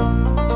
you